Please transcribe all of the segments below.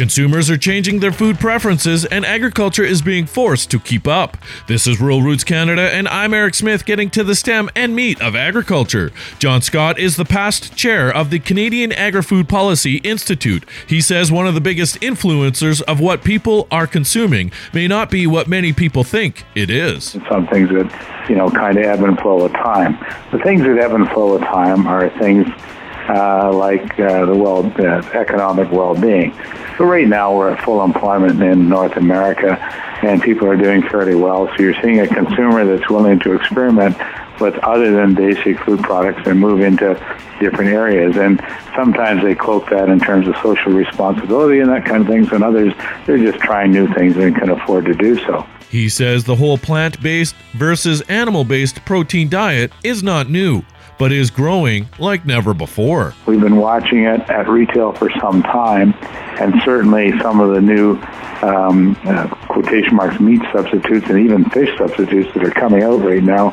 Consumers are changing their food preferences, and agriculture is being forced to keep up. This is Rural Roots Canada, and I'm Eric Smith getting to the stem and meat of agriculture. John Scott is the past chair of the Canadian Agri Food Policy Institute. He says one of the biggest influencers of what people are consuming may not be what many people think it is. Some things that, you know, kind of ebb and flow with time. The things that ebb and flow with time are things uh, like uh, the well, uh, economic well-being. So right now we're at full employment in North America, and people are doing fairly well. So you're seeing a consumer that's willing to experiment with other than basic food products and move into different areas. And sometimes they cloak that in terms of social responsibility and that kind of things, and others they're just trying new things and can afford to do so. He says the whole plant based versus animal based protein diet is not new but is growing like never before. We've been watching it at retail for some time, and certainly some of the new um, uh, quotation marks meat substitutes and even fish substitutes that are coming out right now,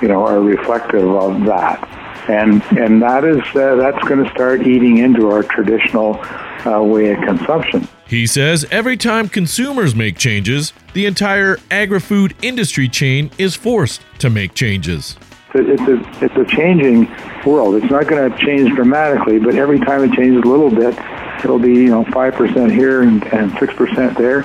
you know, are reflective of that. And and that is uh, that's going to start eating into our traditional uh, way of consumption. He says every time consumers make changes, the entire agri food industry chain is forced to make changes it's a, it's a changing world. It's not going to change dramatically, but every time it changes a little bit, it'll be you know five percent here and six percent there,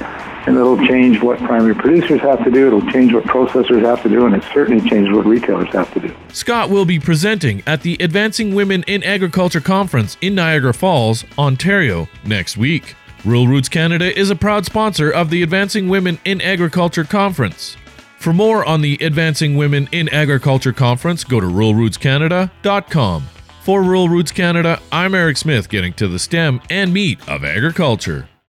and it'll change what primary producers have to do. It'll change what processors have to do, and it certainly changes what retailers have to do. Scott will be presenting at the Advancing Women in Agriculture conference in Niagara Falls, Ontario, next week. Rural Roots Canada is a proud sponsor of the Advancing Women in Agriculture conference. For more on the Advancing Women in Agriculture Conference, go to ruralrootscanada.com. For Rural Roots Canada, I'm Eric Smith getting to the stem and meat of agriculture.